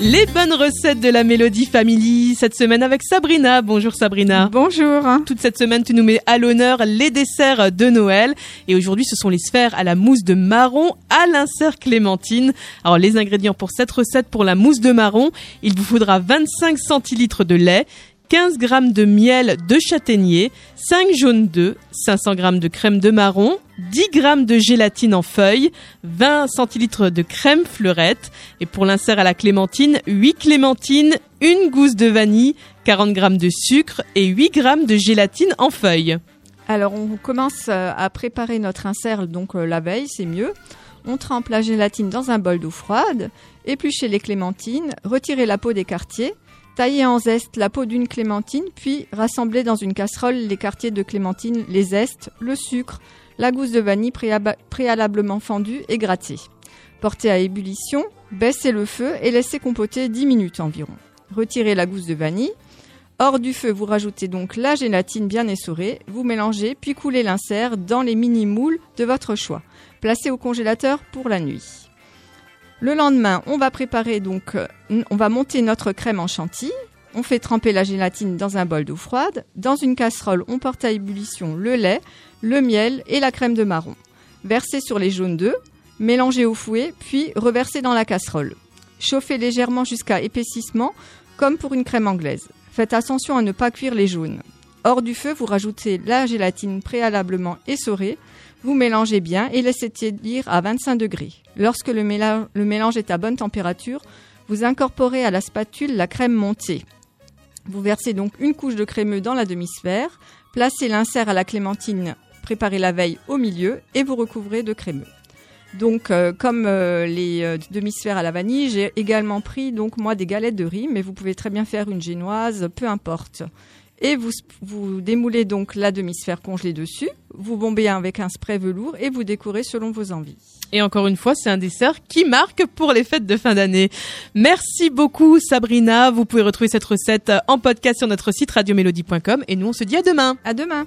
Les bonnes recettes de la Mélodie Family cette semaine avec Sabrina. Bonjour Sabrina. Bonjour. Toute cette semaine, tu nous mets à l'honneur les desserts de Noël. Et aujourd'hui, ce sont les sphères à la mousse de marron à l'insert clémentine. Alors, les ingrédients pour cette recette pour la mousse de marron, il vous faudra 25 centilitres de lait, 15 g de miel de châtaignier, 5 jaunes d'œufs, 500 g de crème de marron, 10 g de gélatine en feuilles, 20 centilitres de crème fleurette et pour l'insert à la clémentine, 8 clémentines, une gousse de vanille, 40 g de sucre et 8 g de gélatine en feuilles. Alors on commence euh, à préparer notre insert donc euh, la veille, c'est mieux. On trempe la gélatine dans un bol d'eau froide, épluchez les clémentines, retirez la peau des quartiers, Taillez en zeste la peau d'une clémentine, puis rassemblez dans une casserole les quartiers de clémentine, les zestes, le sucre, la gousse de vanille préalablement fendue et grattée. Portez à ébullition, baissez le feu et laissez compoter 10 minutes environ. Retirez la gousse de vanille. Hors du feu, vous rajoutez donc la gélatine bien essorée, vous mélangez puis coulez l'insert dans les mini-moules de votre choix. Placez au congélateur pour la nuit. Le lendemain, on va préparer donc, euh, on va monter notre crème en chantilly. On fait tremper la gélatine dans un bol d'eau froide. Dans une casserole, on porte à ébullition le lait, le miel et la crème de marron. Versez sur les jaunes d'œufs, mélangez au fouet, puis reversez dans la casserole. Chauffez légèrement jusqu'à épaississement, comme pour une crème anglaise. Faites attention à ne pas cuire les jaunes. Hors du feu, vous rajoutez la gélatine préalablement essorée. Vous mélangez bien et laissez tiédir à 25 degrés. Lorsque le mélange, est à bonne température, vous incorporez à la spatule la crème montée. Vous versez donc une couche de crémeux dans la demi-sphère, placez l'insert à la clémentine préparée la veille au milieu et vous recouvrez de crémeux. Donc, euh, comme euh, les euh, demi-sphères à la vanille, j'ai également pris donc moi des galettes de riz, mais vous pouvez très bien faire une génoise, peu importe. Et vous, vous démoulez donc la demi-sphère congelée dessus, vous bombez avec un spray velours et vous décorez selon vos envies. Et encore une fois, c'est un dessert qui marque pour les fêtes de fin d'année. Merci beaucoup Sabrina. Vous pouvez retrouver cette recette en podcast sur notre site radiomélodie.com et nous on se dit à demain. À demain.